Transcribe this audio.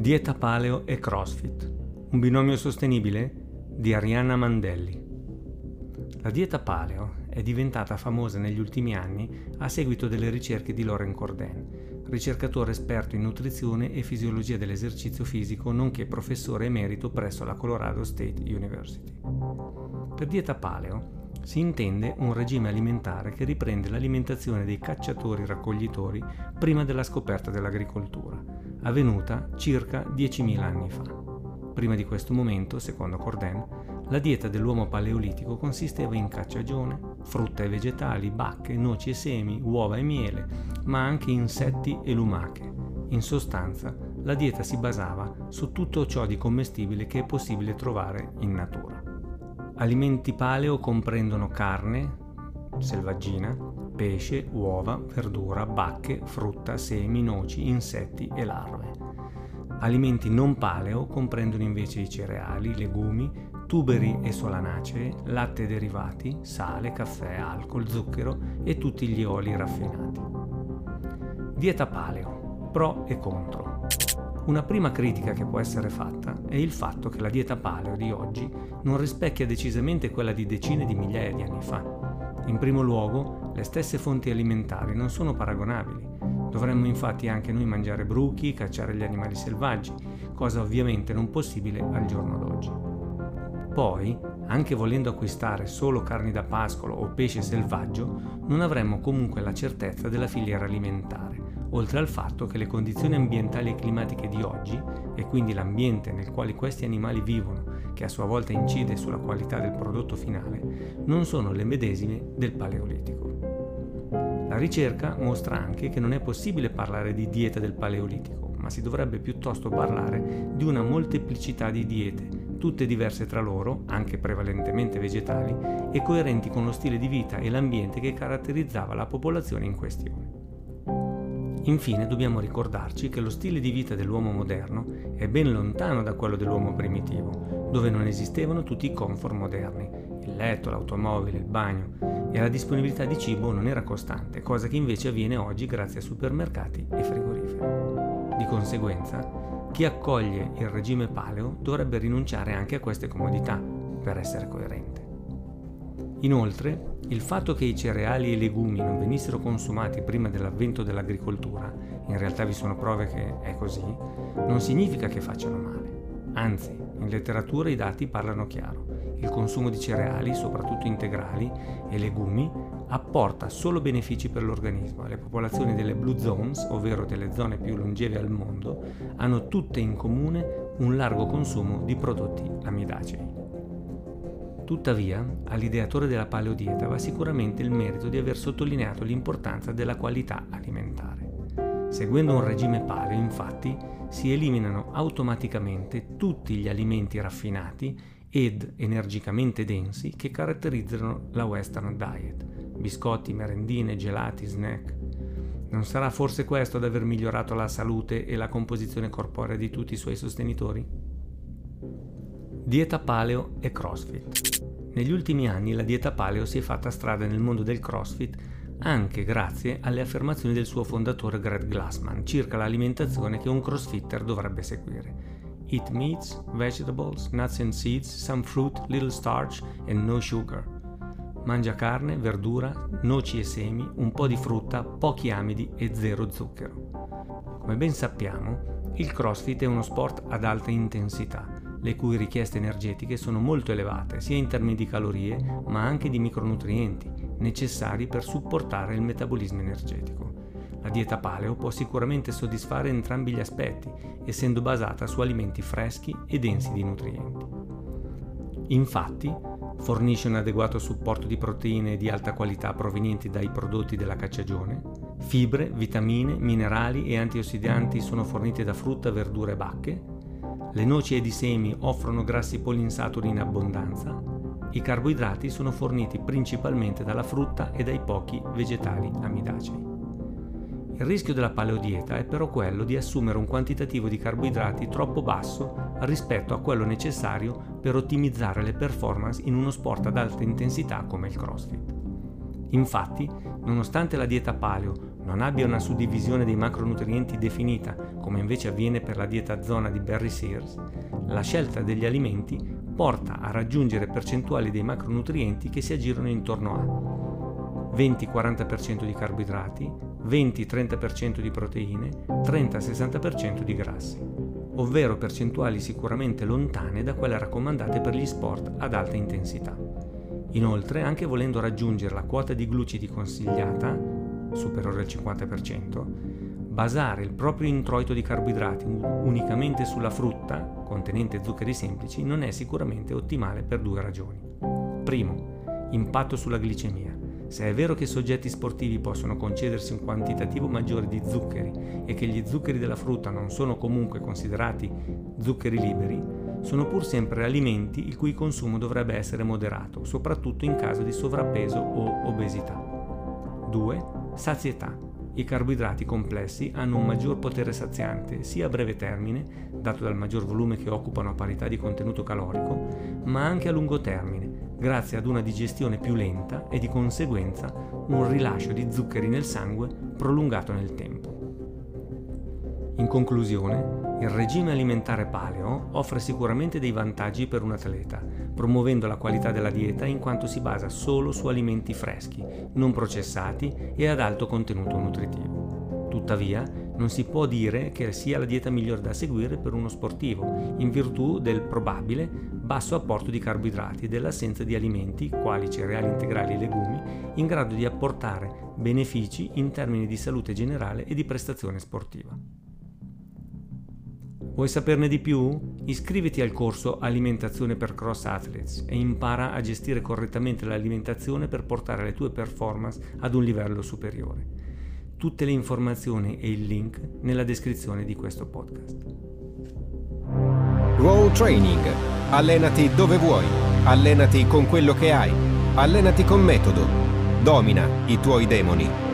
Dieta paleo e CrossFit. Un binomio sostenibile? Di Arianna Mandelli. La dieta paleo è diventata famosa negli ultimi anni a seguito delle ricerche di Loren Corden, ricercatore esperto in nutrizione e fisiologia dell'esercizio fisico, nonché professore emerito presso la Colorado State University. Per dieta paleo si intende un regime alimentare che riprende l'alimentazione dei cacciatori-raccoglitori prima della scoperta dell'agricoltura, avvenuta circa 10.000 anni fa. Prima di questo momento, secondo Corden, la dieta dell'uomo paleolitico consisteva in cacciagione, frutta e vegetali, bacche, noci e semi, uova e miele, ma anche insetti e lumache. In sostanza, la dieta si basava su tutto ciò di commestibile che è possibile trovare in natura. Alimenti paleo comprendono carne, selvaggina, pesce, uova, verdura, bacche, frutta, semi, noci, insetti e larve. Alimenti non paleo comprendono invece i cereali, legumi, tuberi e solanacee, latte derivati, sale, caffè, alcol, zucchero e tutti gli oli raffinati. Dieta paleo, pro e contro. Una prima critica che può essere fatta è il fatto che la dieta paleo di oggi non rispecchia decisamente quella di decine di migliaia di anni fa. In primo luogo, le stesse fonti alimentari non sono paragonabili. Dovremmo infatti anche noi mangiare bruchi, cacciare gli animali selvaggi, cosa ovviamente non possibile al giorno d'oggi. Poi, anche volendo acquistare solo carni da pascolo o pesce selvaggio, non avremmo comunque la certezza della filiera alimentare oltre al fatto che le condizioni ambientali e climatiche di oggi, e quindi l'ambiente nel quale questi animali vivono, che a sua volta incide sulla qualità del prodotto finale, non sono le medesime del Paleolitico. Ricerca mostra anche che non è possibile parlare di dieta del Paleolitico, ma si dovrebbe piuttosto parlare di una molteplicità di diete, tutte diverse tra loro, anche prevalentemente vegetali, e coerenti con lo stile di vita e l'ambiente che caratterizzava la popolazione in questione. Infine dobbiamo ricordarci che lo stile di vita dell'uomo moderno è ben lontano da quello dell'uomo primitivo, dove non esistevano tutti i comfort moderni, il letto, l'automobile, il bagno, e la disponibilità di cibo non era costante, cosa che invece avviene oggi grazie a supermercati e frigoriferi. Di conseguenza, chi accoglie il regime paleo dovrebbe rinunciare anche a queste comodità per essere coerente. Inoltre, il fatto che i cereali e i legumi non venissero consumati prima dell'avvento dell'agricoltura, in realtà vi sono prove che è così, non significa che facciano male. Anzi, in letteratura i dati parlano chiaro. Il consumo di cereali, soprattutto integrali, e legumi apporta solo benefici per l'organismo. Le popolazioni delle Blue Zones, ovvero delle zone più longeve al mondo, hanno tutte in comune un largo consumo di prodotti amidacei. Tuttavia, all'ideatore della paleodieta va sicuramente il merito di aver sottolineato l'importanza della qualità alimentare. Seguendo un regime paleo, infatti, si eliminano automaticamente tutti gli alimenti raffinati ed energicamente densi che caratterizzano la Western Diet, biscotti, merendine, gelati, snack. Non sarà forse questo ad aver migliorato la salute e la composizione corporea di tutti i suoi sostenitori? Dieta paleo e CrossFit. Negli ultimi anni la dieta paleo si è fatta strada nel mondo del CrossFit anche grazie alle affermazioni del suo fondatore Greg Glassman circa l'alimentazione che un crossfitter dovrebbe seguire. Eat meats, vegetables, nuts and seeds, some fruit, little starch and no sugar. Mangia carne, verdura, noci e semi, un po' di frutta, pochi amidi e zero zucchero. Come ben sappiamo, il CrossFit è uno sport ad alta intensità le cui richieste energetiche sono molto elevate, sia in termini di calorie, ma anche di micronutrienti, necessari per supportare il metabolismo energetico. La dieta paleo può sicuramente soddisfare entrambi gli aspetti, essendo basata su alimenti freschi e densi di nutrienti. Infatti, fornisce un adeguato supporto di proteine di alta qualità provenienti dai prodotti della cacciagione, fibre, vitamine, minerali e antiossidanti sono forniti da frutta, verdura e bacche, le noci ed i semi offrono grassi polinsaturi in abbondanza. I carboidrati sono forniti principalmente dalla frutta e dai pochi vegetali amidacei. Il rischio della paleodieta è però quello di assumere un quantitativo di carboidrati troppo basso rispetto a quello necessario per ottimizzare le performance in uno sport ad alta intensità come il CrossFit. Infatti, nonostante la dieta paleo non abbia una suddivisione dei macronutrienti definita, come invece avviene per la dieta zona di Barry Sears, la scelta degli alimenti porta a raggiungere percentuali dei macronutrienti che si aggirano intorno a 20-40% di carboidrati, 20-30% di proteine, 30-60% di grassi, ovvero percentuali sicuramente lontane da quelle raccomandate per gli sport ad alta intensità. Inoltre, anche volendo raggiungere la quota di glucidi consigliata, superiore al 50%, basare il proprio introito di carboidrati unicamente sulla frutta, contenente zuccheri semplici, non è sicuramente ottimale per due ragioni. Primo, impatto sulla glicemia. Se è vero che i soggetti sportivi possono concedersi un quantitativo maggiore di zuccheri e che gli zuccheri della frutta non sono comunque considerati zuccheri liberi, sono pur sempre alimenti il cui consumo dovrebbe essere moderato, soprattutto in caso di sovrappeso o obesità. 2. Sazietà. I carboidrati complessi hanno un maggior potere saziante sia a breve termine, dato dal maggior volume che occupano a parità di contenuto calorico, ma anche a lungo termine, grazie ad una digestione più lenta e di conseguenza un rilascio di zuccheri nel sangue prolungato nel tempo. In conclusione, il regime alimentare paleo offre sicuramente dei vantaggi per un atleta, promuovendo la qualità della dieta in quanto si basa solo su alimenti freschi, non processati e ad alto contenuto nutritivo. Tuttavia, non si può dire che sia la dieta migliore da seguire per uno sportivo, in virtù del probabile basso apporto di carboidrati e dell'assenza di alimenti, quali cereali integrali e legumi, in grado di apportare benefici in termini di salute generale e di prestazione sportiva. Vuoi saperne di più? Iscriviti al corso Alimentazione per Cross Athletes e impara a gestire correttamente l'alimentazione per portare le tue performance ad un livello superiore. Tutte le informazioni e il link nella descrizione di questo podcast. Roll Training. Allenati dove vuoi. Allenati con quello che hai. Allenati con metodo. Domina i tuoi demoni.